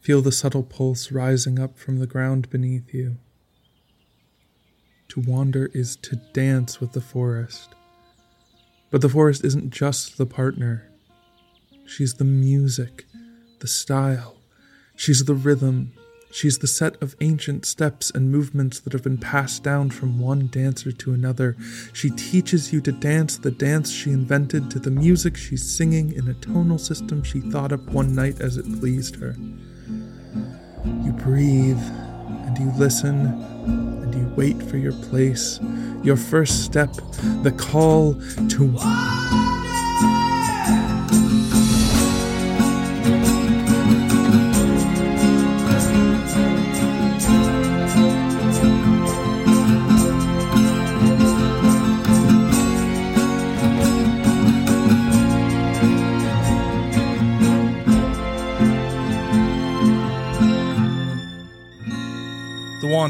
Feel the subtle pulse rising up from the ground beneath you. To wander is to dance with the forest. But the forest isn't just the partner. She's the music, the style. She's the rhythm. She's the set of ancient steps and movements that have been passed down from one dancer to another. She teaches you to dance the dance she invented to the music she's singing in a tonal system she thought up one night as it pleased her. You breathe and you listen and you wait for your place, your first step, the call to.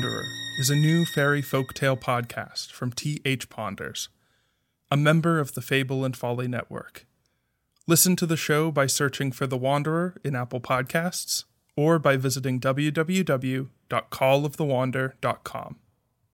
Wanderer is a new fairy folktale podcast from T.H. Ponders, a member of the Fable and Folly Network. Listen to the show by searching for The Wanderer in Apple Podcasts or by visiting www.callofthewander.com.